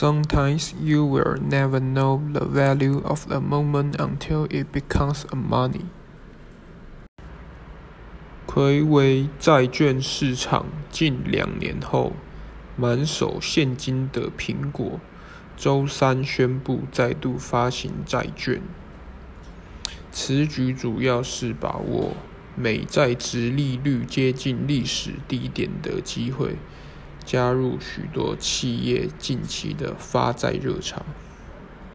Sometimes you will never know the value of a moment until it becomes a money. 暌违债券市场近两年后，满手现金的苹果周三宣布再度发行债券。此举主要是把握美债值利率接近历史低点的机会。加入许多企业近期的发债热潮。